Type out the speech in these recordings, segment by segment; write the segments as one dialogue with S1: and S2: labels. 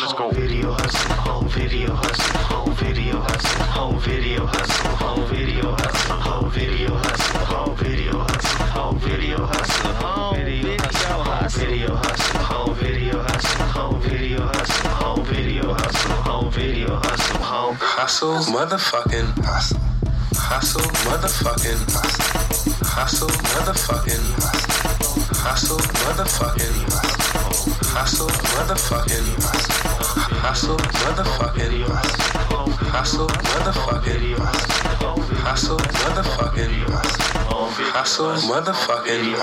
S1: Let's go. Video hustle, whole video hustle, whole video hustle, whole video hustle, whole video hustle, whole video hustle, whole video hustle, whole video hustle, whole video hustle, whole video hustle, whole video hustle, whole video hustle, whole video hustle, whole video hustle, whole
S2: Hustle, motherfucking hustle. Hustle, motherfucking hustle. Hustle, motherfucking hustle. Hustle, motherfucking hustle. Motherfucking hustle. Motherfucking hustle. Motherfucking hustle. Motherfucking hustle. Motherfucking.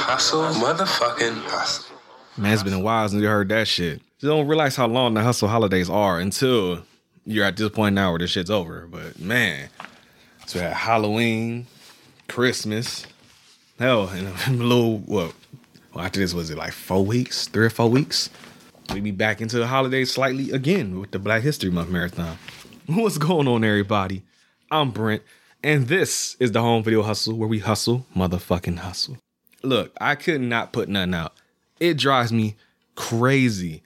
S2: Hustle, motherfucking hustle.
S3: Man, it's been a while since you heard that shit. You don't realize how long the hustle holidays are until you're at this point now where this shit's over. But man, so we had Halloween, Christmas, hell, and a little what? Well, after this was it like four weeks, three or four weeks? We be back into the holidays slightly again with the Black History Month marathon. What's going on, everybody? I'm Brent, and this is the Home Video Hustle where we hustle, motherfucking hustle. Look, I could not put nothing out. It drives me crazy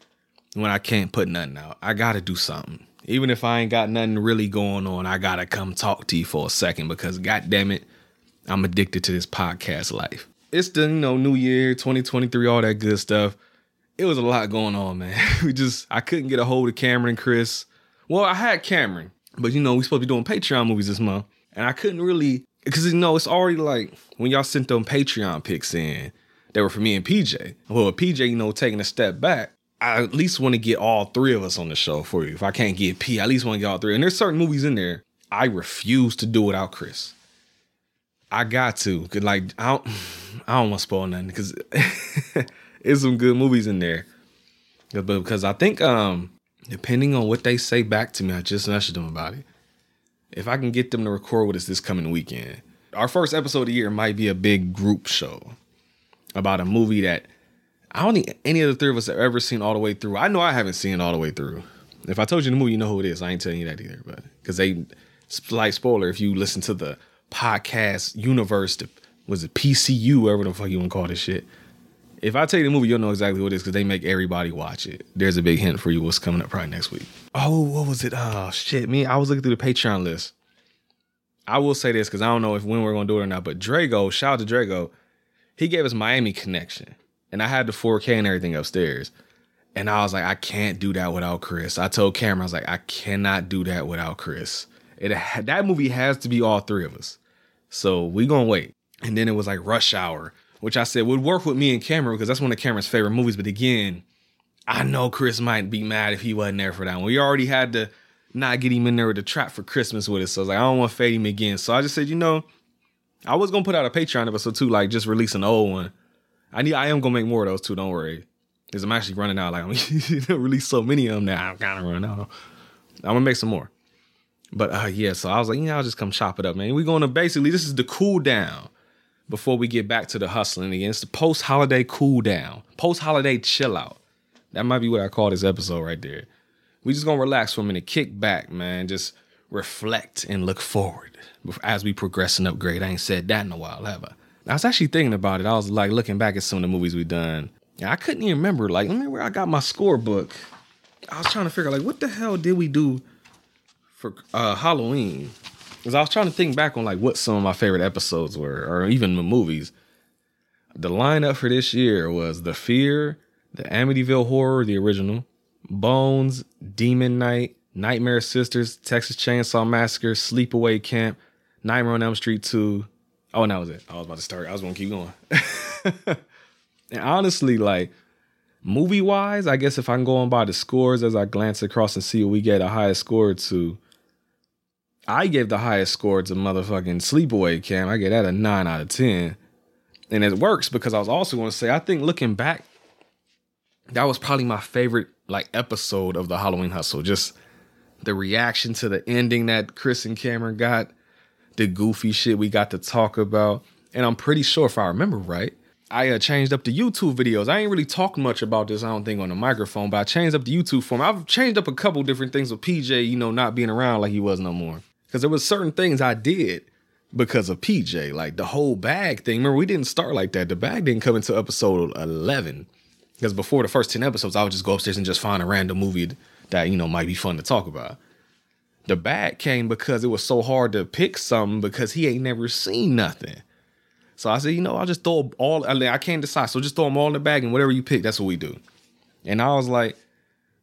S3: when I can't put nothing out. I gotta do something. Even if I ain't got nothing really going on, I gotta come talk to you for a second because god damn it, I'm addicted to this podcast life. It's the you know New Year 2023, all that good stuff. It was a lot going on, man. We just I couldn't get a hold of Cameron and Chris. Well, I had Cameron, but you know we supposed to be doing Patreon movies this month, and I couldn't really because you know it's already like when y'all sent them Patreon picks in, they were for me and PJ. Well, PJ, you know, taking a step back, I at least want to get all three of us on the show for you. If I can't get P, I at least want to get all three. And there's certain movies in there I refuse to do without Chris. I got to, cause like I don't, I don't want to spoil nothing because it's some good movies in there. But because I think, um, depending on what they say back to me, I just messaged them about it. If I can get them to record with us this coming weekend, our first episode of the year might be a big group show about a movie that I don't think any of the three of us have ever seen all the way through. I know I haven't seen all the way through. If I told you the movie, you know who it is. I ain't telling you that either, but because they slight spoiler, if you listen to the podcast universe, the, was it PCU, whatever the fuck you want to call this shit. If I tell you the movie, you'll know exactly what it is because they make everybody watch it. There's a big hint for you what's coming up probably next week. Oh, what was it? Oh shit, me. I was looking through the Patreon list. I will say this because I don't know if when we're gonna do it or not, but Drago, shout out to Drago, he gave us Miami Connection, and I had the 4K and everything upstairs. And I was like, I can't do that without Chris. I told Cameron, I was like, I cannot do that without Chris. It that movie has to be all three of us. So we gonna wait. And then it was like Rush Hour, which I said would work with me and Cameron because that's one of Cameron's favorite movies. But again, I know Chris might be mad if he wasn't there for that one. We already had to not get him in there with the trap for Christmas with us. So I was like, I don't want to fade him again. So I just said, you know, I was gonna put out a Patreon episode too, like just release an old one. I need I am gonna make more of those too, don't worry. Because I'm actually running out. Like I'm release so many of them now. I'm kind of running out. I'm gonna make some more. But uh yeah, so I was like, you know, I'll just come chop it up, man. We're gonna basically this is the cool down before we get back to the hustling again. It's the post holiday cool down, post holiday chill out. That might be what I call this episode right there. We just gonna relax for a minute, kick back, man. Just reflect and look forward as we progress and upgrade. I ain't said that in a while, have I? I was actually thinking about it. I was like looking back at some of the movies we've done. And I couldn't even remember. Like, me where I got my scorebook. I was trying to figure out like what the hell did we do for uh Halloween? Because I was trying to think back on like what some of my favorite episodes were, or even the movies. The lineup for this year was The Fear, The Amityville Horror, the original, Bones, Demon Night, Nightmare Sisters, Texas Chainsaw Massacre, Sleepaway Camp, Nightmare on Elm Street 2. Oh, and that was it. I was about to start. I was gonna keep going. and honestly, like movie wise, I guess if I'm going by the scores as I glance across and see what we get a highest score to, I gave the highest score to motherfucking Sleepaway Camp. I gave that a nine out of ten. And it works because I was also going to say, I think looking back, that was probably my favorite like episode of the Halloween Hustle. Just the reaction to the ending that Chris and Cameron got, the goofy shit we got to talk about. And I'm pretty sure if I remember right, I uh, changed up the YouTube videos. I ain't really talked much about this, I don't think, on the microphone, but I changed up the YouTube form. I've changed up a couple different things with PJ, you know, not being around like he was no more. Because there was certain things I did because of PJ, like the whole bag thing. Remember, we didn't start like that. The bag didn't come until episode 11. Because before the first 10 episodes, I would just go upstairs and just find a random movie that, you know, might be fun to talk about. The bag came because it was so hard to pick something because he ain't never seen nothing. So I said, you know, I'll just throw all, I can't decide. So just throw them all in the bag and whatever you pick, that's what we do. And I was like,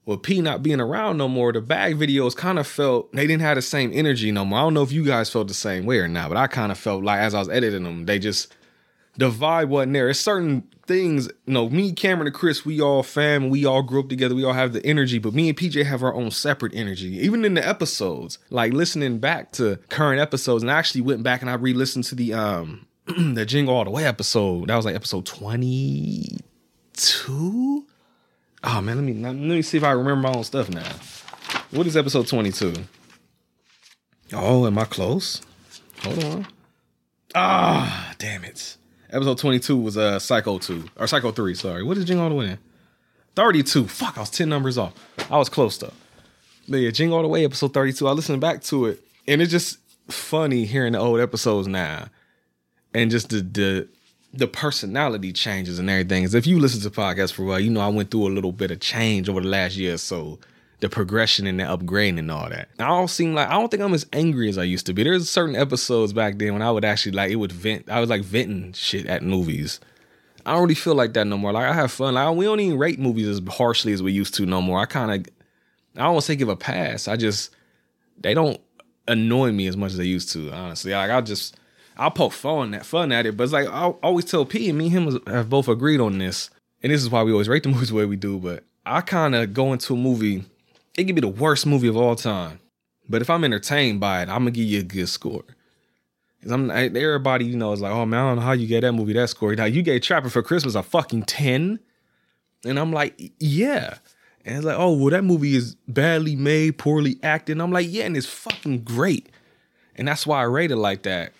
S3: with P not being around no more, the bag videos kind of felt they didn't have the same energy no more. I don't know if you guys felt the same way or not, but I kind of felt like as I was editing them, they just the vibe wasn't there. It's certain things, you know, me, Cameron, and Chris, we all fam, we all grew up together, we all have the energy, but me and PJ have our own separate energy. Even in the episodes, like listening back to current episodes, and I actually went back and I re-listened to the um the Jingle All the Way episode. That was like episode 22. Oh man, let me let me see if I remember my own stuff now. What is episode 22? Oh, am I close? Hold on. Ah, damn it. Episode 22 was uh Psycho 2 or Psycho 3, sorry. What is Jingle All the Way in? 32. Fuck, I was 10 numbers off. I was close though. But yeah, Jingle All the Way, episode 32. I listened back to it, and it's just funny hearing the old episodes now. And just the the the personality changes and everything. As if you listen to podcasts for a while, you know I went through a little bit of change over the last year or so. The progression and the upgrading and all that. I don't seem like I don't think I'm as angry as I used to be. There's certain episodes back then when I would actually like it would vent. I was like venting shit at movies. I don't really feel like that no more. Like I have fun. Like we don't even rate movies as harshly as we used to no more. I kind of I don't want to say give a pass. I just they don't annoy me as much as they used to. Honestly, like I just I'll poke fun at fun at it, but it's like I always tell P and me and him have both agreed on this, and this is why we always rate the movies the way we do. But I kind of go into a movie, it could be the worst movie of all time, but if I'm entertained by it, I'm gonna give you a good score. Cause I'm everybody you know is like, oh man, I don't know how you get that movie that score. Now you gave Trapper for Christmas a fucking ten, and I'm like, yeah. And it's like, oh well, that movie is badly made, poorly acted. I'm like, yeah, and it's fucking great, and that's why I rate it like that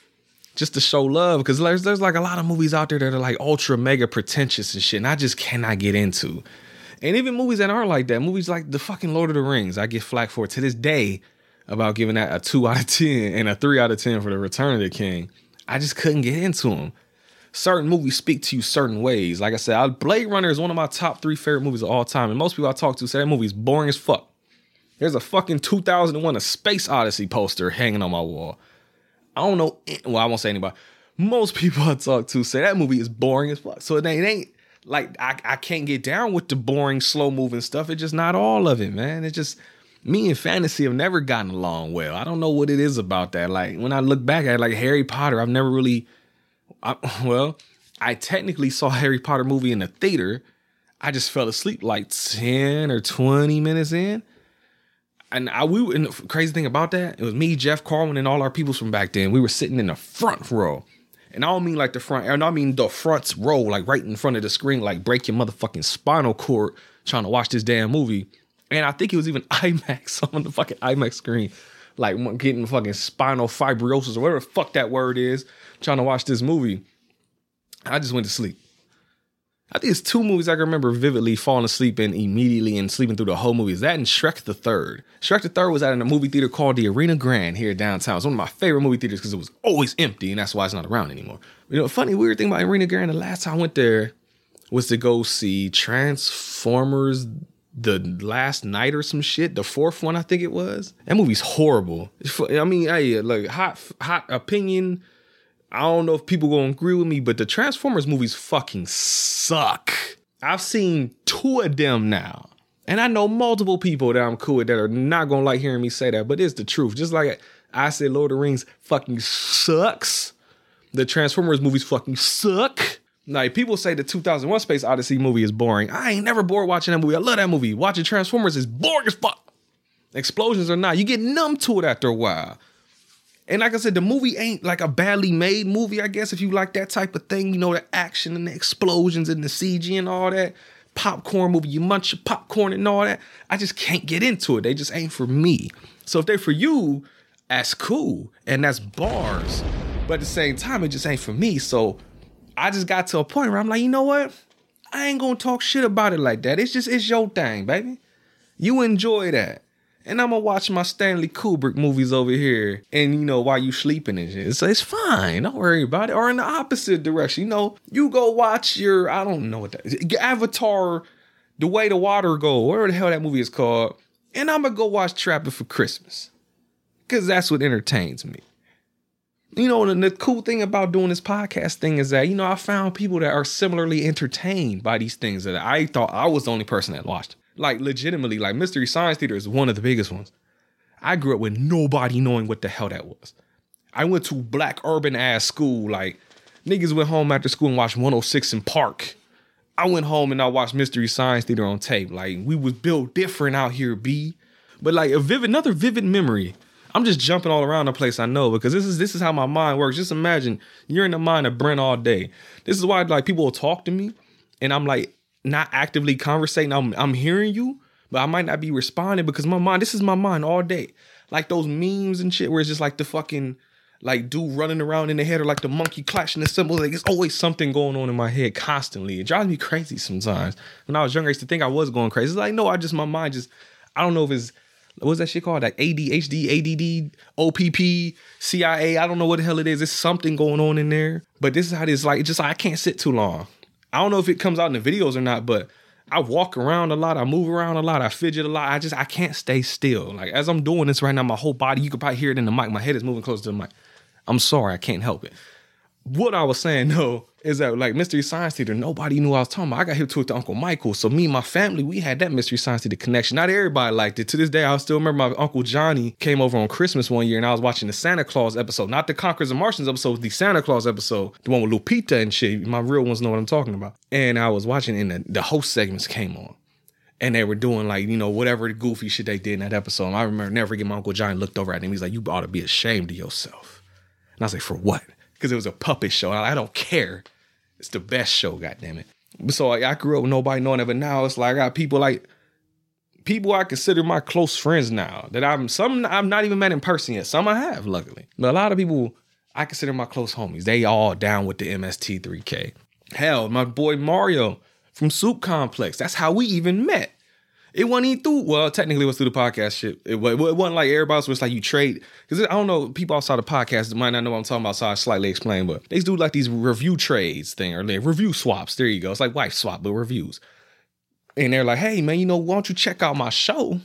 S3: just to show love because there's there's like a lot of movies out there that are like ultra mega pretentious and shit, and I just cannot get into. And even movies that aren't like that, movies like the fucking Lord of the Rings, I get flack for it to this day about giving that a two out of ten and a three out of ten for the Return of the King. I just couldn't get into them. Certain movies speak to you certain ways. Like I said, Blade Runner is one of my top three favorite movies of all time, and most people I talk to say that movie is boring as fuck. There's a fucking 2001 A Space Odyssey poster hanging on my wall. I don't know. Well, I won't say anybody. Most people I talk to say that movie is boring as fuck. So it ain't, it ain't like I, I can't get down with the boring, slow moving stuff. It's just not all of it, man. It's just me and fantasy have never gotten along well. I don't know what it is about that. Like when I look back at like Harry Potter, I've never really. I, well, I technically saw Harry Potter movie in the theater. I just fell asleep like ten or twenty minutes in and I we and the crazy thing about that, it was me, Jeff Carwin, and all our peoples from back then. We were sitting in the front row. And I don't mean like the front, and I mean the front row, like right in front of the screen, like break your motherfucking spinal cord trying to watch this damn movie. And I think it was even IMAX on the fucking IMAX screen, like getting fucking spinal fibrosis or whatever the fuck that word is, trying to watch this movie. I just went to sleep. I think it's two movies I can remember vividly falling asleep in immediately and sleeping through the whole movie. Is that and Shrek the Third. Shrek the Third was at a movie theater called the Arena Grand here downtown. It's one of my favorite movie theaters because it was always empty, and that's why it's not around anymore. You know, funny weird thing about Arena Grand. The last time I went there was to go see Transformers the Last Knight or some shit. The fourth one, I think it was. That movie's horrible. I mean, hey, like hot hot opinion I don't know if people gonna agree with me, but the Transformers movies fucking suck. I've seen two of them now. And I know multiple people that I'm cool with that are not gonna like hearing me say that, but it's the truth. Just like I said, Lord of the Rings fucking sucks. The Transformers movies fucking suck. Like people say the 2001 Space Odyssey movie is boring. I ain't never bored watching that movie. I love that movie. Watching Transformers is boring as fuck. Explosions are not, you get numb to it after a while. And like I said, the movie ain't like a badly made movie, I guess, if you like that type of thing, you know, the action and the explosions and the CG and all that. Popcorn movie, you munch your popcorn and all that. I just can't get into it. They just ain't for me. So if they're for you, that's cool. And that's bars. But at the same time, it just ain't for me. So I just got to a point where I'm like, you know what? I ain't gonna talk shit about it like that. It's just it's your thing, baby. You enjoy that. And I'm gonna watch my Stanley Kubrick movies over here, and you know, while you sleeping and shit. So it's fine. Don't worry about it. Or in the opposite direction, you know, you go watch your I don't know what that is. Avatar, The Way the Water Go, whatever the hell that movie is called. And I'm gonna go watch Trapping for Christmas. Cause that's what entertains me. You know, and the cool thing about doing this podcast thing is that, you know, I found people that are similarly entertained by these things that I thought I was the only person that watched. Like, legitimately, like Mystery Science Theater is one of the biggest ones. I grew up with nobody knowing what the hell that was. I went to black urban ass school. Like, niggas went home after school and watched 106 & Park. I went home and I watched Mystery Science Theater on tape. Like, we was built different out here, B. But like a vivid, another vivid memory I'm just jumping all around the place I know because this is this is how my mind works. Just imagine you're in the mind of Brent all day. This is why like people will talk to me and I'm like not actively conversating. I'm I'm hearing you, but I might not be responding because my mind, this is my mind all day. Like those memes and shit where it's just like the fucking like dude running around in the head or like the monkey clashing the cymbals. Like it's always something going on in my head constantly. It drives me crazy sometimes. When I was younger, I used to think I was going crazy. It's like, no, I just my mind just I don't know if it's what's that shit called? Like ADHD, ADD, OPP, CIA. I don't know what the hell it is. It's something going on in there. But this is how it is. Like, it's just like I can't sit too long. I don't know if it comes out in the videos or not, but I walk around a lot. I move around a lot. I fidget a lot. I just, I can't stay still. Like, as I'm doing this right now, my whole body, you could probably hear it in the mic. My head is moving close to the mic. I'm sorry. I can't help it. What I was saying, though, is that like Mystery Science Theater, nobody knew I was talking about. I got hit to it to Uncle Michael. So me and my family, we had that Mystery Science Theater connection. Not everybody liked it. To this day, I still remember my Uncle Johnny came over on Christmas one year and I was watching the Santa Claus episode, not the Conquers the Martians episode, the Santa Claus episode, the one with Lupita and shit. My real ones know what I'm talking about. And I was watching and the, the host segments came on. And they were doing like, you know, whatever goofy shit they did in that episode. And I remember never forget my Uncle Johnny looked over at him. He's like, you ought to be ashamed of yourself. And I was like, for what? Because it was a puppet show. I don't care. It's the best show, goddamn it. So I grew up with nobody knowing it, but now it's like I got people like people I consider my close friends now that I'm some I'm not even met in person yet. Some I have, luckily. But a lot of people I consider my close homies. They all down with the MST3K. Hell, my boy Mario from Soup Complex. That's how we even met. It wasn't even through. Well, technically, it was through the podcast shit. It, it wasn't like everybody was like you trade because I don't know people outside the podcast might not know what I'm talking about. So I slightly explain, but they do like these review trades thing or like review swaps. There you go. It's like wife swap, but reviews. And they're like, hey man, you know, why don't you check out my show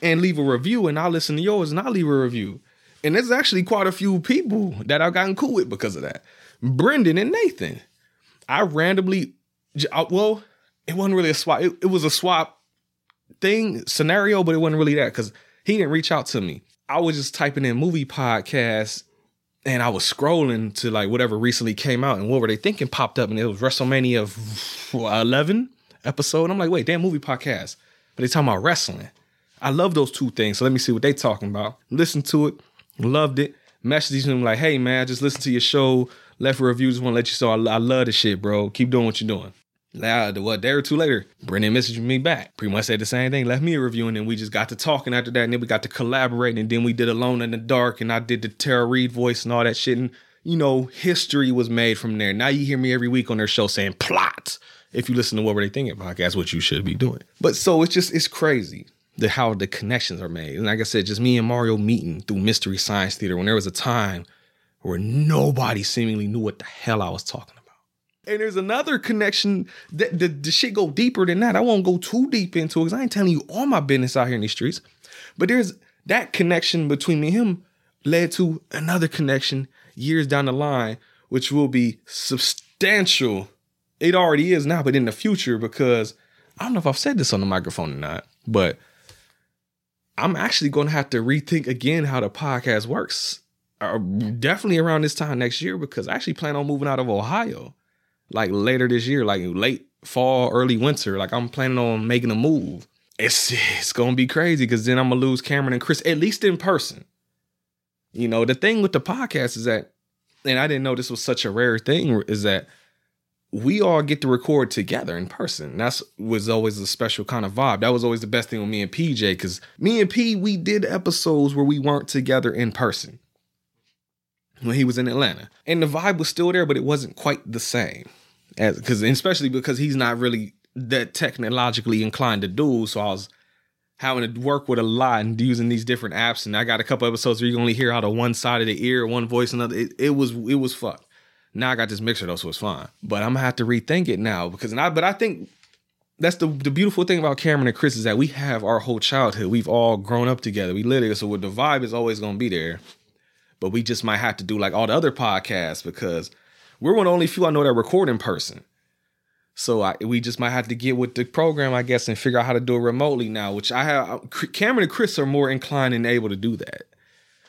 S3: and leave a review, and I'll listen to yours and I'll leave a review. And there's actually quite a few people that I've gotten cool with because of that. Brendan and Nathan. I randomly, well, it wasn't really a swap. It, it was a swap thing scenario, but it wasn't really that because he didn't reach out to me. I was just typing in movie podcast and I was scrolling to like whatever recently came out and what were they thinking popped up and it was WrestleMania 11 episode. I'm like, wait, damn movie podcast. But they talking about wrestling. I love those two things. So let me see what they talking about. Listen to it, loved it. Messaged them like, hey man, just listened to your show, left a review, just want to let you know I, I love the shit, bro. Keep doing what you're doing. What day or two later, Brendan messaged me back. Pretty much said the same thing, left me a review, and then we just got to talking after that, and then we got to collaborate, and then we did Alone in the Dark, and I did the Tara Reid voice and all that shit, and you know, history was made from there. Now you hear me every week on their show saying plot. If you listen to what were they thinking podcast, what you should be doing. But so it's just it's crazy the how the connections are made. And like I said, just me and Mario meeting through Mystery Science Theater when there was a time where nobody seemingly knew what the hell I was talking about. And there's another connection that the, the shit go deeper than that. I won't go too deep into it because I ain't telling you all my business out here in these streets. But there's that connection between me and him led to another connection years down the line, which will be substantial. It already is now, but in the future, because I don't know if I've said this on the microphone or not, but I'm actually going to have to rethink again how the podcast works. Uh, definitely around this time next year, because I actually plan on moving out of Ohio, like later this year, like late fall, early winter. Like I'm planning on making a move. It's it's gonna be crazy because then I'm gonna lose Cameron and Chris at least in person. You know the thing with the podcast is that, and I didn't know this was such a rare thing, is that we all get to record together in person. That's was always a special kind of vibe. That was always the best thing with me and PJ because me and P we did episodes where we weren't together in person when he was in Atlanta, and the vibe was still there, but it wasn't quite the same as because especially because he's not really that technologically inclined to do. So I was having to work with a lot and using these different apps. And I got a couple episodes where you only hear out of one side of the ear, one voice, another. It, it was it was fucked. Now I got this mixer though, so it's fine. But I'm gonna have to rethink it now because and I but I think that's the the beautiful thing about Cameron and Chris is that we have our whole childhood. We've all grown up together. We literally so with the vibe is always gonna be there. But we just might have to do like all the other podcasts because we're one of the only few I know that record in person. So I, we just might have to get with the program, I guess, and figure out how to do it remotely now. Which I have. Cameron and Chris are more inclined and able to do that,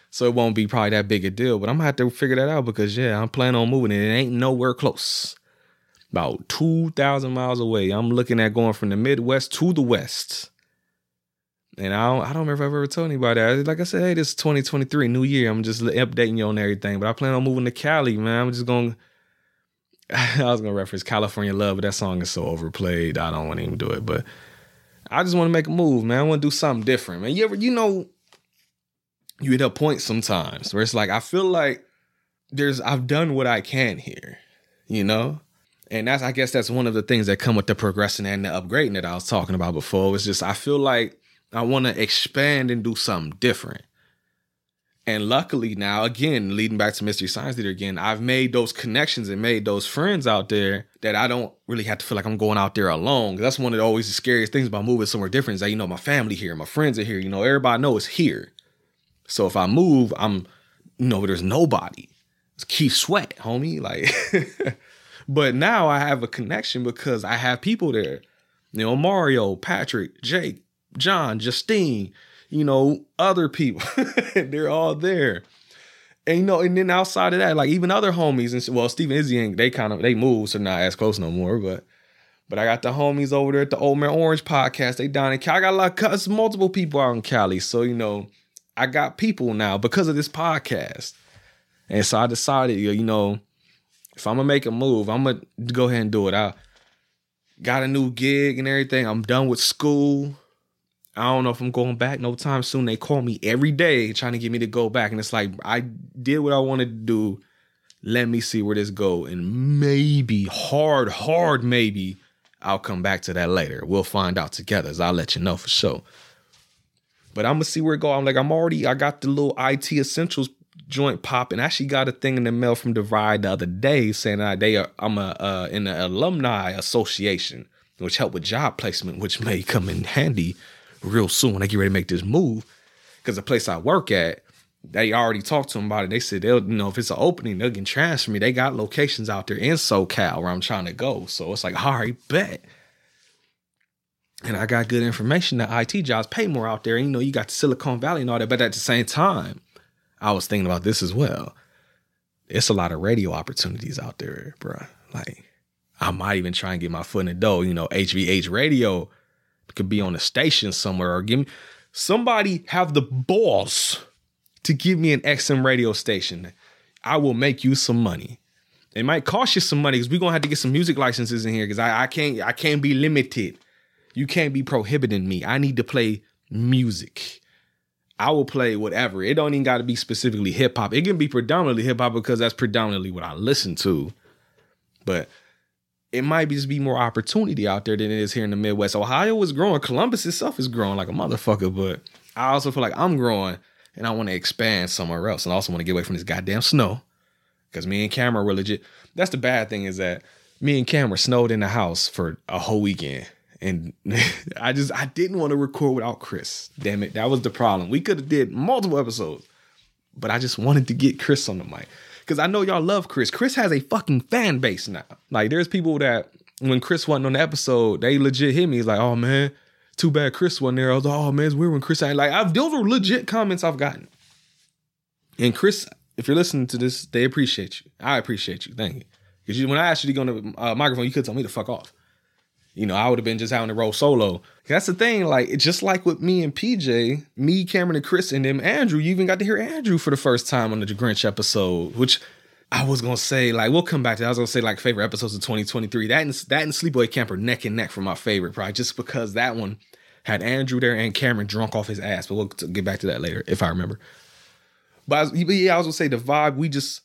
S3: so it won't be probably that big a deal. But I'm gonna have to figure that out because yeah, I'm planning on moving, and it ain't nowhere close. About two thousand miles away. I'm looking at going from the Midwest to the West. And I don't, I don't remember if I've ever told anybody that. Like I said, hey, this is 2023, new year. I'm just updating you on everything. But I plan on moving to Cali, man. I'm just going I was gonna reference California Love, but that song is so overplayed. I don't want to even do it. But I just want to make a move, man. I want to do something different, man. You ever, you know, you hit a point sometimes where it's like I feel like there's I've done what I can here, you know, and that's I guess that's one of the things that come with the progressing and the upgrading that I was talking about before. It's just I feel like I want to expand and do something different. And luckily now, again, leading back to Mystery Science Theater again, I've made those connections and made those friends out there that I don't really have to feel like I'm going out there alone. That's one of the always the scariest things about moving somewhere different is that, you know, my family here, my friends are here, you know, everybody knows here. So if I move, I'm, you know, there's nobody. It's Keith Sweat, homie. Like, but now I have a connection because I have people there. You know, Mario, Patrick, Jake, John, Justine, you know, other people. They're all there. And you know, and then outside of that, like even other homies and well, Stephen Izzy they kind of they move, so not as close no more. But but I got the homies over there at the Old Man Orange podcast. They down in Cali. I got a lot of it's multiple people out in Cali. So, you know, I got people now because of this podcast. And so I decided, you know, if I'm gonna make a move, I'm gonna go ahead and do it. I got a new gig and everything. I'm done with school. I don't know if I'm going back no time soon. They call me every day trying to get me to go back. And it's like, I did what I wanted to do. Let me see where this go. And maybe, hard, hard maybe, I'll come back to that later. We'll find out together. As I'll let you know for sure. But I'm gonna see where it go. I'm like, I'm already, I got the little IT essentials joint popping. I actually got a thing in the mail from DeVry the other day saying that they are, I'm a uh, in the alumni association, which help with job placement, which may come in handy real soon I get ready to make this move. Because the place I work at, they already talked to them about it. They said they'll, you know, if it's an opening, they can transfer me. They got locations out there in SoCal where I'm trying to go. So it's like, all right, bet. And I got good information that IT jobs pay more out there. And, you know, you got Silicon Valley and all that. But at the same time, I was thinking about this as well. It's a lot of radio opportunities out there, bro. Like, I might even try and get my foot in the door. You know, HVH radio could be on a station somewhere or give me somebody have the balls to give me an XM radio station. I will make you some money. It might cost you some money because we're gonna have to get some music licenses in here because I, I can't I can't be limited. You can't be prohibiting me. I need to play music. I will play whatever. It don't even got to be specifically hip hop. It can be predominantly hip hop because that's predominantly what I listen to. But it might just be more opportunity out there than it is here in the Midwest. Ohio is growing. Columbus itself is growing like a motherfucker, but I also feel like I'm growing and I want to expand somewhere else. And I also want to get away from this goddamn snow. Because me and Cameron were legit. That's the bad thing is that me and Cameron snowed in the house for a whole weekend. And I just I didn't want to record without Chris. Damn it. That was the problem. We could have did multiple episodes. But I just wanted to get Chris on the mic. Because I know y'all love Chris. Chris has a fucking fan base now. Like there's people that when Chris wasn't on the episode, they legit hit me. He's like, oh man, too bad Chris wasn't there. I was like, oh man, it's weird when Chris ain't like I've those are legit comments I've gotten. And Chris, if you're listening to this, they appreciate you. I appreciate you. Thank you. Because when I asked you to go on the uh, microphone, you could tell me to fuck off. You know, I would have been just having to roll solo. That's the thing. Like, it's just like with me and PJ, me, Cameron, and Chris, and them Andrew. You even got to hear Andrew for the first time on the Grinch episode, which I was gonna say. Like, we'll come back to. That. I was gonna say like favorite episodes of 2023. That and that and Sleepaway Camper neck and neck for my favorite, probably just because that one had Andrew there and Cameron drunk off his ass. But we'll get back to that later if I remember. But, I was, but yeah, I was gonna say the vibe. We just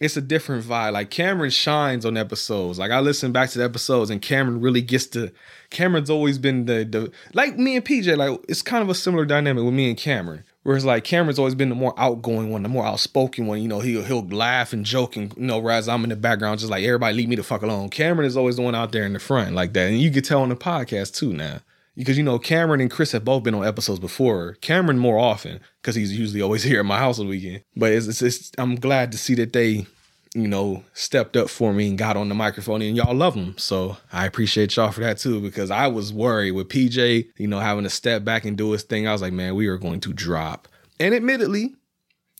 S3: it's a different vibe. Like Cameron shines on episodes. Like I listen back to the episodes and Cameron really gets to Cameron's always been the the like me and PJ, like it's kind of a similar dynamic with me and Cameron. Whereas like Cameron's always been the more outgoing one, the more outspoken one. You know, he'll he'll laugh and joke and you know, whereas I'm in the background just like everybody leave me the fuck alone. Cameron is always the one out there in the front like that. And you could tell on the podcast too now. Because you know, Cameron and Chris have both been on episodes before. Cameron more often, because he's usually always here at my house on the weekend. But it's, it's, it's I'm glad to see that they you know, stepped up for me and got on the microphone and y'all love them. So I appreciate y'all for that too, because I was worried with PJ, you know, having to step back and do his thing. I was like, man, we are going to drop. And admittedly,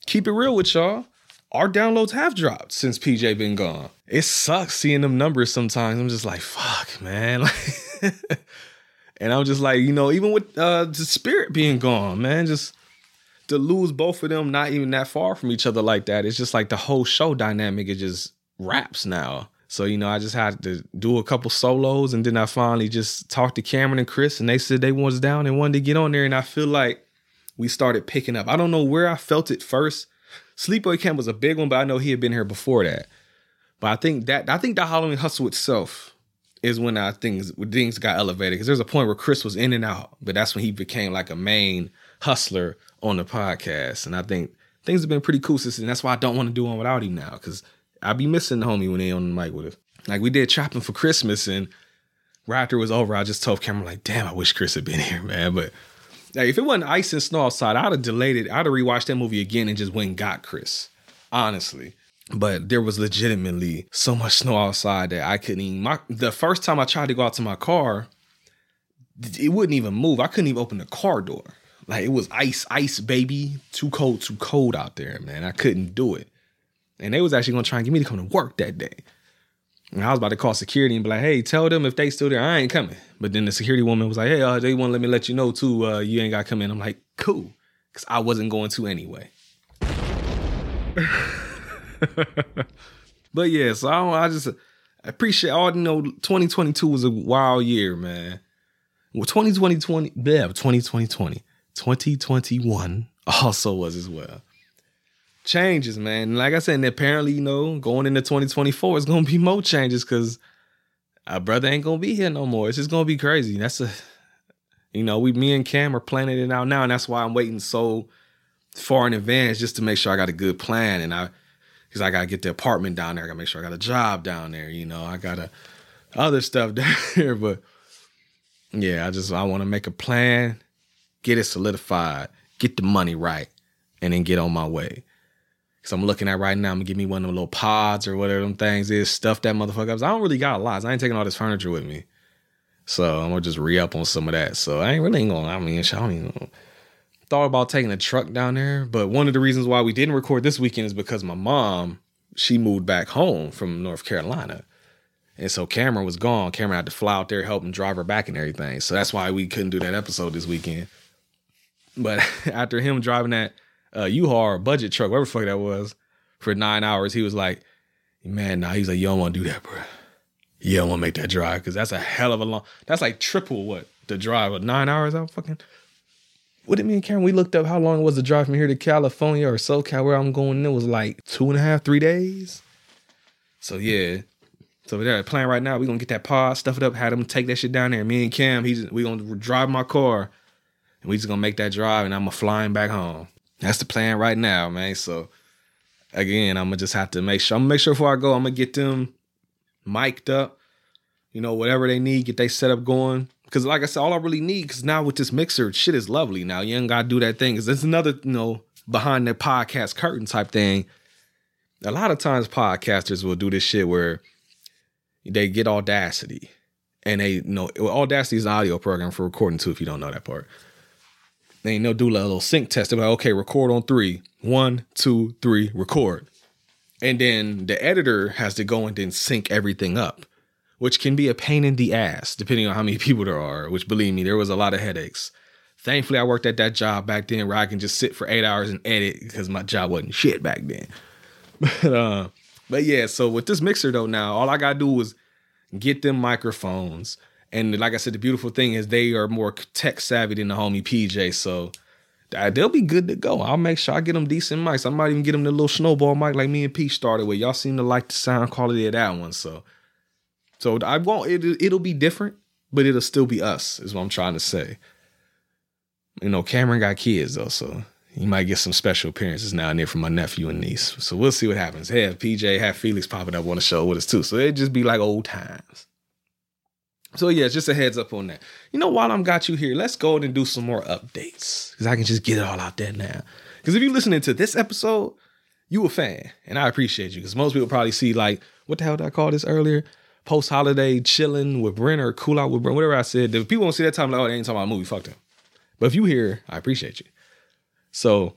S3: keep it real with y'all, our downloads have dropped since PJ been gone. It sucks seeing them numbers sometimes. I'm just like, fuck, man. and I'm just like, you know, even with uh the spirit being gone, man, just to lose both of them not even that far from each other like that, it's just like the whole show dynamic is just wraps now. So, you know, I just had to do a couple solos and then I finally just talked to Cameron and Chris and they said they was down and wanted to get on there. And I feel like we started picking up. I don't know where I felt it first. Sleepaway Camp was a big one, but I know he had been here before that. But I think that I think the Halloween hustle itself is when I things when things got elevated because there's a point where Chris was in and out, but that's when he became like a main hustler on the podcast. And I think things have been pretty cool since and that's why I don't want to do one without him now. Cause I be missing the homie when they on the mic with us. Like we did chopping for Christmas and it was over, I just told Cameron, like, damn, I wish Chris had been here, man. But like, if it wasn't ice and snow outside, I'd have delayed it. I'd have rewatched that movie again and just went and got Chris. Honestly. But there was legitimately so much snow outside that I couldn't even my the first time I tried to go out to my car, it wouldn't even move. I couldn't even open the car door. Like it was ice, ice, baby. Too cold, too cold out there, man. I couldn't do it. And they was actually gonna try and get me to come to work that day. And I was about to call security and be like, hey, tell them if they still there, I ain't coming. But then the security woman was like, hey, uh, they want to let me let you know too, uh, you ain't got to come in. I'm like, cool. Because I wasn't going to anyway. but yeah, so I, I just appreciate all, you know, 2022 was a wild year, man. Well, 2020, 20, yeah, 2020, 2021 also was as well. Changes, man. Like I said, and apparently, you know, going into 2024, it's gonna be more changes because our brother ain't gonna be here no more. It's just gonna be crazy. That's a you know, we me and Cam are planning it out now, and that's why I'm waiting so far in advance just to make sure I got a good plan. And I because I gotta get the apartment down there, I gotta make sure I got a job down there, you know, I gotta other stuff down there. But yeah, I just I wanna make a plan get it solidified, get the money right, and then get on my way. Cause I'm looking at right now, I'm gonna give me one of them little pods or whatever them things is, stuff that motherfucker up. I don't really got a lot. I ain't taking all this furniture with me. So I'm gonna just re up on some of that. So I ain't really gonna, I mean, I don't even thought about taking a truck down there. But one of the reasons why we didn't record this weekend is because my mom, she moved back home from North Carolina. And so Cameron was gone. Cameron had to fly out there, help him drive her back and everything. So that's why we couldn't do that episode this weekend. But after him driving that uh, U-Haul budget truck, whatever fuck that was, for nine hours, he was like, "Man, nah." He's like, "You don't want to do that, bro. You don't want to make that drive because that's a hell of a long. That's like triple what the drive. of nine hours out fucking." What did me and Karen? We looked up how long it was the drive from here to California or SoCal where I'm going. And it was like two and a half, three days. So yeah. So we're there. plan right now. We're gonna get that pod, stuff it up, have them take that shit down there. Me and Cam, he's we gonna drive my car and we just gonna make that drive and I'm gonna flying back home. That's the plan right now, man. So again, I'm gonna just have to make sure I'm gonna make sure before I go, I'm gonna get them mic'd up, you know, whatever they need, get they set up going. Cause like I said, all I really need, cause now with this mixer, shit is lovely now. You ain't gotta do that thing. Cause there's another, you know, behind the podcast curtain type thing. a lot of times podcasters will do this shit where they get Audacity and they you know Audacity is an audio program for recording too. If you don't know that part, they they'll do a little sync test. They're like, okay, record on three, one, two, three, record, and then the editor has to go and then sync everything up, which can be a pain in the ass depending on how many people there are. Which believe me, there was a lot of headaches. Thankfully, I worked at that job back then where I can just sit for eight hours and edit because my job wasn't shit back then. But uh, but yeah, so with this mixer though, now all I gotta do is get them microphones. And like I said, the beautiful thing is they are more tech savvy than the homie PJ. So uh, they'll be good to go. I'll make sure I get them decent mics. I might even get them the little snowball mic like me and Pete started with. Y'all seem to like the sound quality of that one. So so I won't it, it'll be different, but it'll still be us, is what I'm trying to say. You know, Cameron got kids though, so you might get some special appearances now and then from my nephew and niece. So we'll see what happens. Have PJ, have Felix popping up on the show with us too. So it'd just be like old times. So yeah, just a heads up on that. You know, while I'm got you here, let's go and do some more updates. Because I can just get it all out there now. Because if you're listening to this episode, you a fan. And I appreciate you. Because most people probably see like, what the hell did I call this earlier? Post holiday chilling with Brent or cool out with Brent, whatever I said. If people don't see that time, like, oh, they ain't talking about a movie, fuck them. But if you here, I appreciate you. So,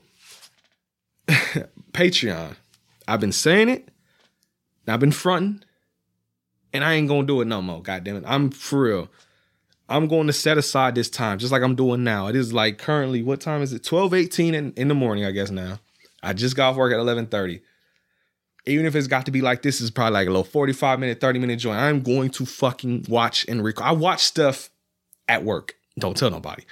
S3: Patreon, I've been saying it, I've been fronting, and I ain't gonna do it no more. God damn it, I'm for real. I'm going to set aside this time, just like I'm doing now. It is like currently, what time is it? 12, 18 in, in the morning, I guess now. I just got off work at 11:30. Even if it's got to be like this, is probably like a little 45 minute, 30 minute joint. I'm going to fucking watch and record. I watch stuff at work. Don't tell nobody.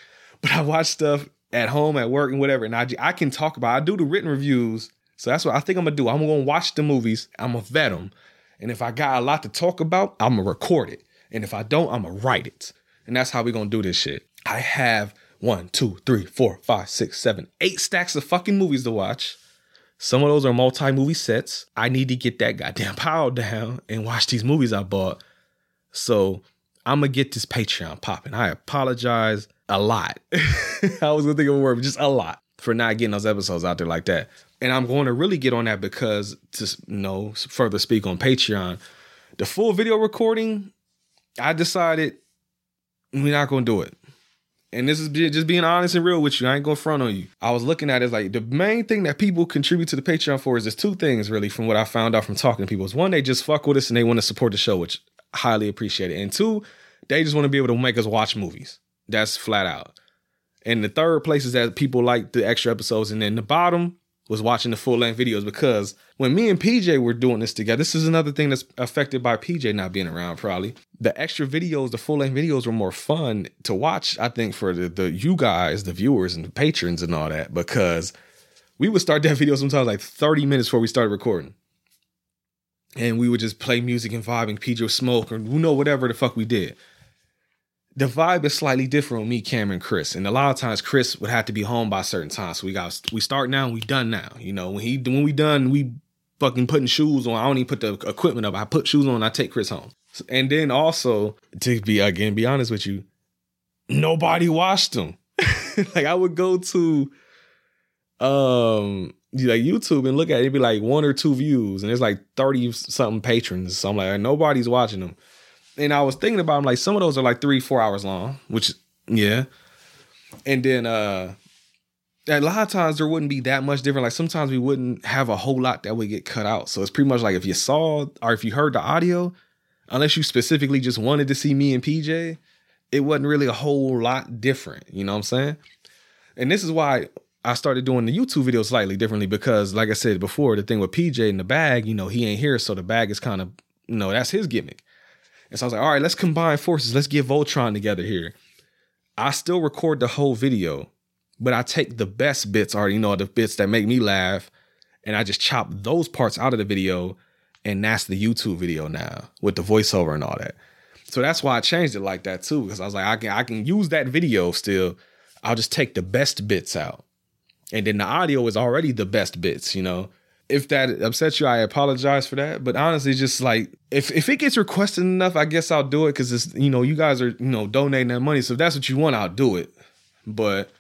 S3: But I watch stuff at home, at work, and whatever. And I, I can talk about. I do the written reviews, so that's what I think I'm gonna do. I'm gonna watch the movies. I'm gonna vet them, and if I got a lot to talk about, I'm gonna record it. And if I don't, I'm gonna write it. And that's how we gonna do this shit. I have one, two, three, four, five, six, seven, eight stacks of fucking movies to watch. Some of those are multi movie sets. I need to get that goddamn pile down and watch these movies I bought. So I'm gonna get this Patreon popping. I apologize a lot. I was gonna think of a word, but just a lot for not getting those episodes out there like that. And I'm going to really get on that because to you know further speak on Patreon, the full video recording, I decided we're not gonna do it. And this is just being honest and real with you. I ain't gonna front on you. I was looking at it like the main thing that people contribute to the Patreon for is there's two things really from what I found out from talking to people. Is one, they just fuck with us and they want to support the show, which I highly appreciate it. And two, they just want to be able to make us watch movies. That's flat out. And the third place is that people like the extra episodes. And then the bottom was watching the full length videos because when me and PJ were doing this together, this is another thing that's affected by PJ not being around, probably. The extra videos, the full length videos were more fun to watch, I think, for the, the you guys, the viewers and the patrons and all that, because we would start that video sometimes like 30 minutes before we started recording. And we would just play music and vibing, PJ would smoke or you know, whatever the fuck we did the vibe is slightly different with me, Cameron, Chris, and a lot of times Chris would have to be home by a certain times. So we got we start now, we done now. You know, when he when we done, we fucking putting shoes on. I don't even put the equipment up. I put shoes on. I take Chris home, and then also to be again be honest with you, nobody watched them. like I would go to um like YouTube and look at it, it'd be like one or two views, and there's like thirty something patrons. So I'm like, nobody's watching them and I was thinking about them like some of those are like three, four hours long, which yeah. And then uh a lot of times there wouldn't be that much different. Like sometimes we wouldn't have a whole lot that would get cut out. So it's pretty much like if you saw or if you heard the audio, unless you specifically just wanted to see me and PJ, it wasn't really a whole lot different. You know what I'm saying? And this is why I started doing the YouTube videos slightly differently because, like I said before, the thing with PJ in the bag, you know, he ain't here, so the bag is kind of, you know, that's his gimmick. And so I was like, all right, let's combine forces. Let's get Voltron together here. I still record the whole video, but I take the best bits, or you know, the bits that make me laugh, and I just chop those parts out of the video, and that's the YouTube video now with the voiceover and all that. So that's why I changed it like that too, because I was like, I can I can use that video still. I'll just take the best bits out. And then the audio is already the best bits, you know if that upsets you, I apologize for that. But honestly, just like if if it gets requested enough, I guess I'll do it because it's you know you guys are you know donating that money. So if that's what you want, I'll do it. But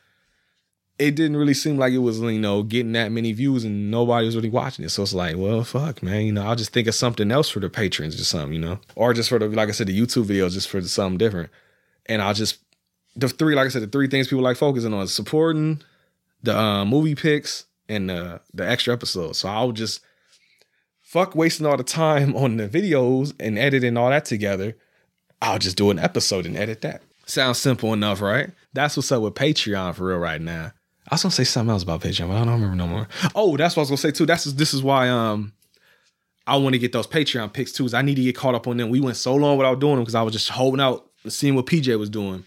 S3: it didn't really seem like it was, you know, getting that many views and nobody was really watching it. So it's like, well, fuck, man, you know, I'll just think of something else for the patrons or something, you know, or just for the, like I said, the YouTube videos, just for something different. And I'll just, the three, like I said, the three things people like focusing on supporting the uh, movie picks and uh, the extra episodes. So I'll just fuck wasting all the time on the videos and editing all that together. I'll just do an episode and edit that. Sounds simple enough, right? That's what's up with Patreon for real right now. I was gonna say something else about Patreon, but I don't remember no more. Oh, that's what I was gonna say too. That's this is why um I want to get those Patreon picks too. Is I need to get caught up on them. We went so long without doing them because I was just holding out, seeing what PJ was doing.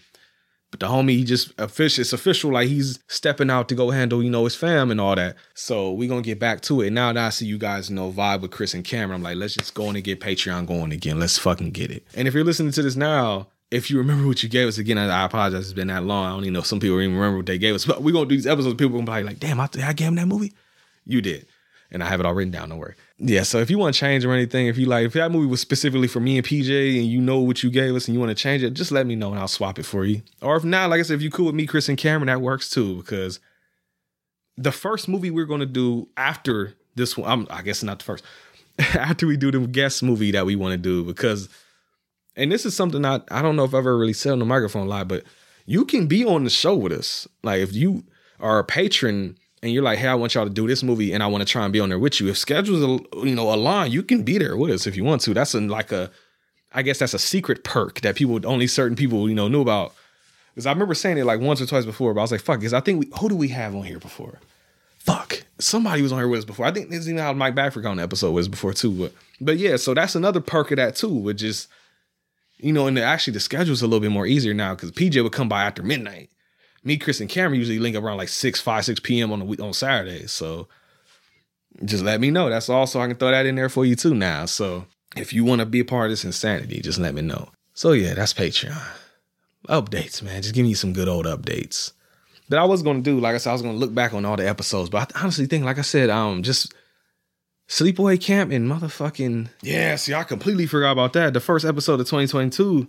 S3: But the homie, he just official. It's official. Like he's stepping out to go handle, you know, his fam and all that. So we gonna get back to it. Now that I see you guys, you know, vibe with Chris and Cameron, I'm like, let's just go in and get Patreon going again. Let's fucking get it. And if you're listening to this now, if you remember what you gave us again, I apologize. It's been that long. I don't even know. Some people even remember what they gave us. But we're gonna do these episodes. People gonna be like, damn, I, I gave him that movie. You did, and I have it all written down. Don't worry. Yeah. So if you want to change or anything, if you like, if that movie was specifically for me and PJ, and you know what you gave us, and you want to change it, just let me know and I'll swap it for you. Or if not, like I said, if you cool with me, Chris and Cameron, that works too. Because the first movie we're gonna do after this one, I'm, I guess not the first. after we do the guest movie that we want to do, because and this is something I I don't know if I've ever really said on the microphone live, but you can be on the show with us. Like if you are a patron and you're like, hey, I want y'all to do this movie and I want to try and be on there with you. If schedules you know align, you can be there with us if you want to. That's a, like a I guess that's a secret perk that people only certain people, you know, knew about. Because I remember saying it like once or twice before, but I was like, fuck, because I think we who do we have on here before? Fuck. Somebody was on here with us before. I think this is even how Mike Backford on the episode was before too. But but yeah, so that's another perk of that too, which is you know, and actually the schedule's a little bit more easier now because PJ would come by after midnight. Me, Chris, and Cameron usually link up around like 6, 5, 6 p.m. on the on Saturdays. So just let me know. That's all so I can throw that in there for you too now. So if you want to be a part of this insanity, just let me know. So yeah, that's Patreon. Updates, man. Just give me some good old updates. That I was gonna do, like I said, I was gonna look back on all the episodes, but I honestly think, like I said, um, just Sleepaway Camp and motherfucking yeah. See, I completely forgot about that. The first episode of 2022.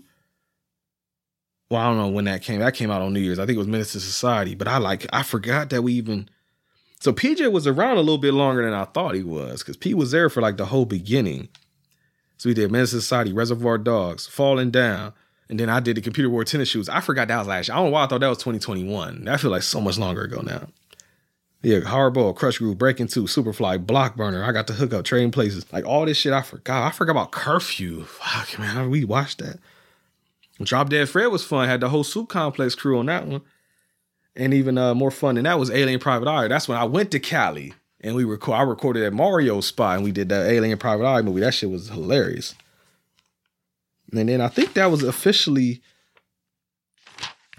S3: Well, I don't know when that came. That came out on New Year's. I think it was to Society. But I like I forgot that we even. So PJ was around a little bit longer than I thought he was because P was there for like the whole beginning. So we did to Society, Reservoir Dogs, Falling Down, and then I did the Computer Wore Tennis Shoes. I forgot that was last year. I don't know why I thought that was 2021. That feels like so much longer ago now. Yeah, Hardball, Krush Groove, Breaking Two, Superfly, Block Burner. I got to hook up, Trading Places. Like all this shit I forgot. I forgot about Curfew. Fuck, man. We watched that. Drop Dead Fred was fun. Had the whole Soup Complex crew on that one. And even uh, more fun than that was Alien Private Eye. That's when I went to Cali and we record. I recorded at Mario's spot and we did that Alien Private Eye movie. That shit was hilarious. And then I think that was officially,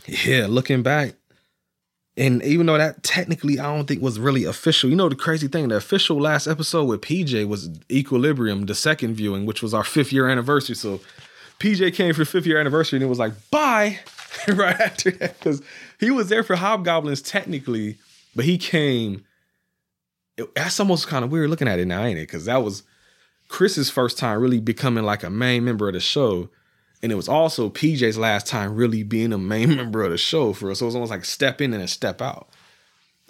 S3: yeah, looking back, and even though that technically I don't think was really official, you know the crazy thing, the official last episode with PJ was Equilibrium, the second viewing, which was our fifth year anniversary. So PJ came for the fifth year anniversary and it was like, bye, right after that. Because he was there for Hobgoblins technically, but he came. It, that's almost kind of weird looking at it now, ain't it? Because that was Chris's first time really becoming like a main member of the show. And it was also PJ's last time really being a main member of the show for us. So it was almost like step in and a step out.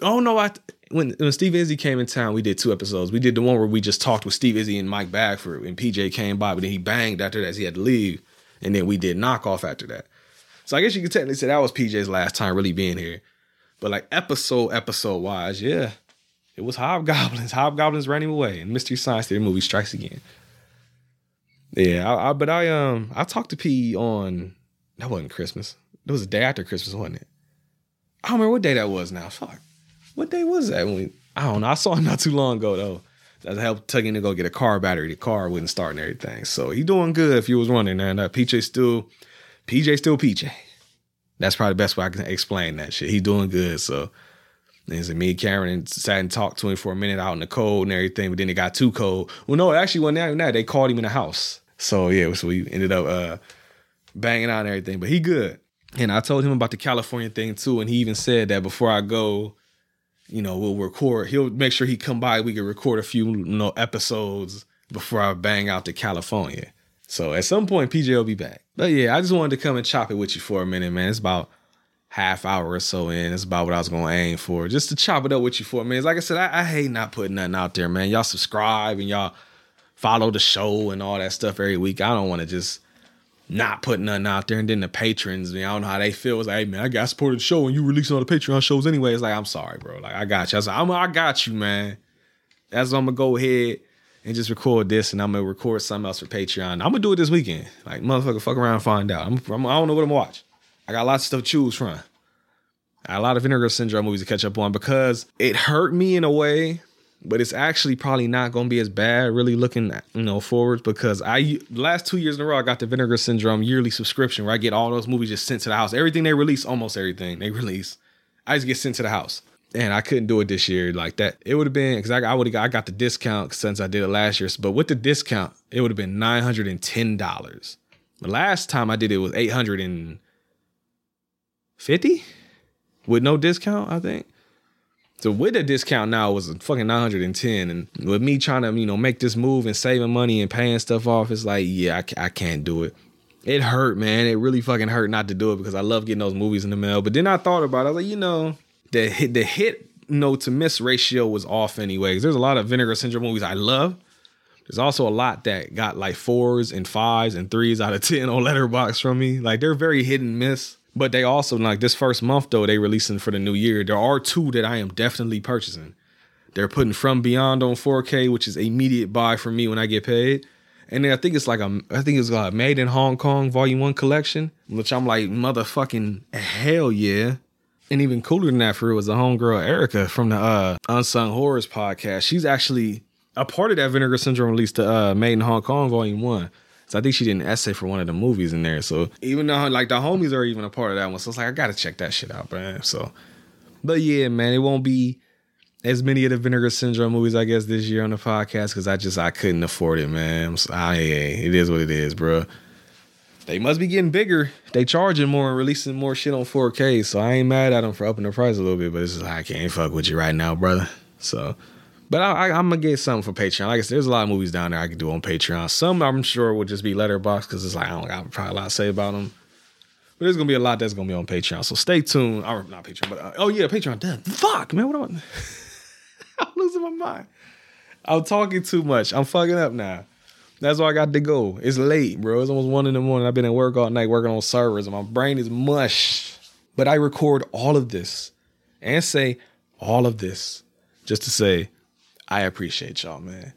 S3: Oh no, I when when Steve Izzy came in town, we did two episodes. We did the one where we just talked with Steve Izzy and Mike Bagford, and PJ came by, but then he banged after that. He had to leave, and then we did knockoff after that. So I guess you could technically say that was PJ's last time really being here. But like episode episode wise, yeah, it was Hobgoblins. Hobgoblins ran him away, and Mystery Science Theater movie strikes again. Yeah, I, I, but I um I talked to P on that wasn't Christmas. It was a day after Christmas, wasn't it? I don't remember what day that was now. Fuck. What day was that? When we, I don't know. I saw him not too long ago though. I helped tugging to go get a car battery. The car wouldn't start and everything. So he doing good if you was wondering. And uh, PJ still, PJ still PJ. That's probably the best way I can explain that shit. He doing good. So and so me and Karen sat and talked to him for a minute out in the cold and everything, but then it got too cold. Well, no, it actually wasn't even that. They called him in the house. So yeah, so we ended up uh, banging out and everything. But he good. And I told him about the California thing too, and he even said that before I go, you know, we'll record. He'll make sure he come by. We can record a few, you know, episodes before I bang out to California. So at some point, PJ will be back. But yeah, I just wanted to come and chop it with you for a minute, man. It's about half hour or so in. It's about what I was gonna aim for. Just to chop it up with you for a minute. Like I said, I, I hate not putting nothing out there, man. Y'all subscribe and y'all follow the show and all that stuff every week. I don't want to just not putting nothing out there. And then the patrons, I, mean, I don't know how they feel. It's like, hey man, I got supported the show and you releasing all the Patreon shows anyway. It's like, I'm sorry, bro. Like I got you. I like, I'm, I got you, man. That's what I'm gonna go ahead and just record this, and I'm gonna record something else for Patreon. I'm gonna do it this weekend. Like motherfucker, fuck around, find out. I'm, I'm I don't know what I'm gonna watch. I got lots of stuff to choose from. I got a lot of Vinegar Syndrome movies to catch up on because it hurt me in a way, but it's actually probably not gonna be as bad. Really looking, you know, forward because I last two years in a row I got the Vinegar Syndrome yearly subscription where I get all those movies just sent to the house. Everything they release, almost everything they release, I just get sent to the house and I couldn't do it this year like that. It would have been because I, I would have got I got the discount since I did it last year. But with the discount, it would have been nine hundred and ten dollars. The last time I did it was eight hundred and fifty with no discount. I think. So with the discount now was fucking hundred and ten, and with me trying to you know make this move and saving money and paying stuff off, it's like yeah I, I can't do it. It hurt, man. It really fucking hurt not to do it because I love getting those movies in the mail. But then I thought about it. I was like, you know, the hit, the hit no to miss ratio was off anyways. There's a lot of Vinegar Syndrome movies I love. There's also a lot that got like fours and fives and threes out of ten on Letterboxd from me. Like they're very hit and miss. But they also like this first month though they releasing for the new year. There are two that I am definitely purchasing. They're putting From Beyond on 4K, which is immediate buy for me when I get paid. And then I think it's like a I think it's like Made in Hong Kong Volume One collection, which I'm like motherfucking hell yeah. And even cooler than that for it was the homegirl Erica from the uh, Unsung Horrors podcast. She's actually a part of that Vinegar Syndrome release to uh, Made in Hong Kong Volume 1. So I think she did an essay for one of the movies in there. So even though like the homies are even a part of that one. So it's like I gotta check that shit out, man. So but yeah, man, it won't be as many of the Vinegar Syndrome movies, I guess, this year on the podcast because I just I couldn't afford it, man. So, I, it is what it is, bro they must be getting bigger. They charging more and releasing more shit on 4K. So I ain't mad at them for upping the price a little bit, but it's just I can't fuck with you right now, brother. So, but I, am gonna get something for Patreon. Like I said, there's a lot of movies down there I can do on Patreon. Some I'm sure will just be Letterboxd because it's like I don't got probably a lot to say about them. But there's gonna be a lot that's gonna be on Patreon. So stay tuned. Or not Patreon, but uh, oh yeah, Patreon. Damn, fuck, man, what am I? I'm losing my mind. I'm talking too much. I'm fucking up now. That's why I got to go. It's late, bro. It's almost one in the morning. I've been at work all night working on servers, and my brain is mush. But I record all of this and say all of this just to say I appreciate y'all, man.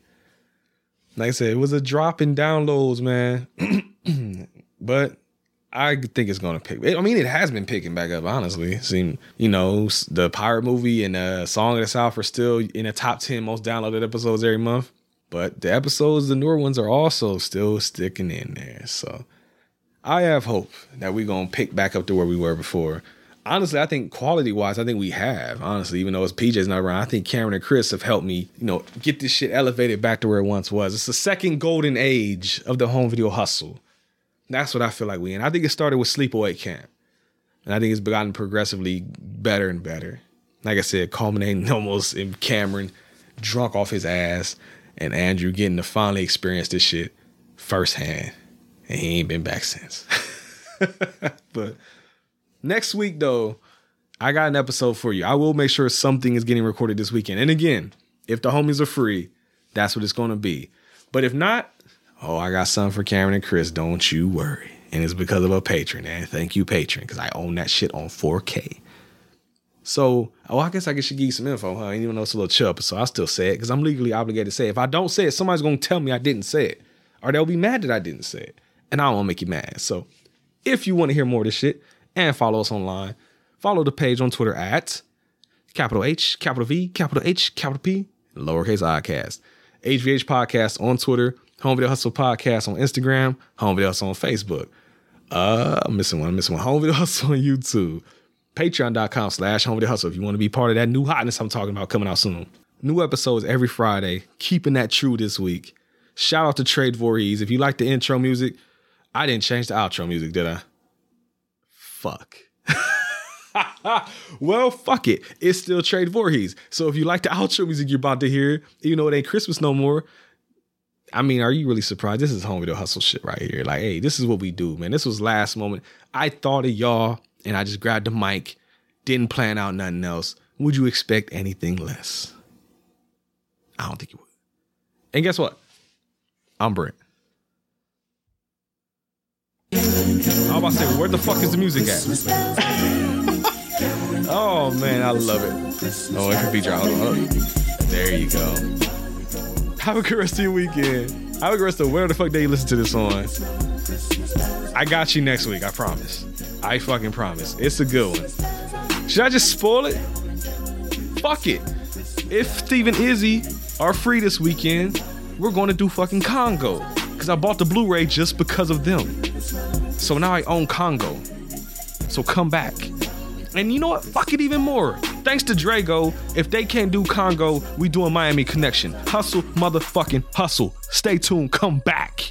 S3: Like I said, it was a drop in downloads, man. but I think it's gonna pick. I mean, it has been picking back up. Honestly, seem you know the pirate movie and the song of the South are still in the top ten most downloaded episodes every month. But the episodes, the newer ones, are also still sticking in there. So I have hope that we're gonna pick back up to where we were before. Honestly, I think quality wise, I think we have. Honestly, even though it's PJ's not around, I think Cameron and Chris have helped me, you know, get this shit elevated back to where it once was. It's the second golden age of the home video hustle. That's what I feel like we in. I think it started with Sleepaway Camp. And I think it's gotten progressively better and better. Like I said, culminating almost in Cameron drunk off his ass and Andrew getting to finally experience this shit firsthand. And he ain't been back since. but next week, though, I got an episode for you. I will make sure something is getting recorded this weekend. And again, if the homies are free, that's what it's going to be. But if not, oh, I got something for Cameron and Chris. Don't you worry. And it's because of a patron. And thank you, patron, because I own that shit on 4K. So, oh, I guess I should give you some info, huh? Even though it's a little chub, so I still say it because I'm legally obligated to say it. If I don't say it, somebody's gonna tell me I didn't say it, or they'll be mad that I didn't say it, and I don't want to make you mad. So, if you want to hear more of this shit and follow us online, follow the page on Twitter at capital H, capital V, capital H, capital P, lowercase iCast, HVH Podcast on Twitter, Home Video Hustle Podcast on Instagram, Home Video Hustle on Facebook. Uh, I'm missing one. I'm missing one. Home Video Hustle on YouTube patreon.com slash home video hustle if you want to be part of that new hotness I'm talking about coming out soon. New episodes every Friday, keeping that true this week. Shout out to Trade Voorhees. If you like the intro music, I didn't change the outro music, did I? Fuck. well, fuck it. It's still Trade Voorhees. So if you like the outro music you're about to hear, even though it ain't Christmas no more, I mean, are you really surprised? This is home video hustle shit right here. Like, hey, this is what we do, man. This was last moment. I thought of y'all and I just grabbed the mic, didn't plan out nothing else, would you expect anything less? I don't think you would. And guess what? I'm Brent. I was about to say, where the fuck is the music at? oh man, I love it. Oh, it could be dry. There you go. Have a good rest of your weekend. Have a good rest of where the fuck day you listen to this on. I got you next week, I promise. I fucking promise. It's a good one. Should I just spoil it? Fuck it. If Steve and Izzy are free this weekend, we're going to do fucking Congo. Because I bought the Blu ray just because of them. So now I own Congo. So come back. And you know what? Fuck it even more. Thanks to Drago, if they can't do Congo, we doing Miami Connection. Hustle, motherfucking hustle. Stay tuned. Come back.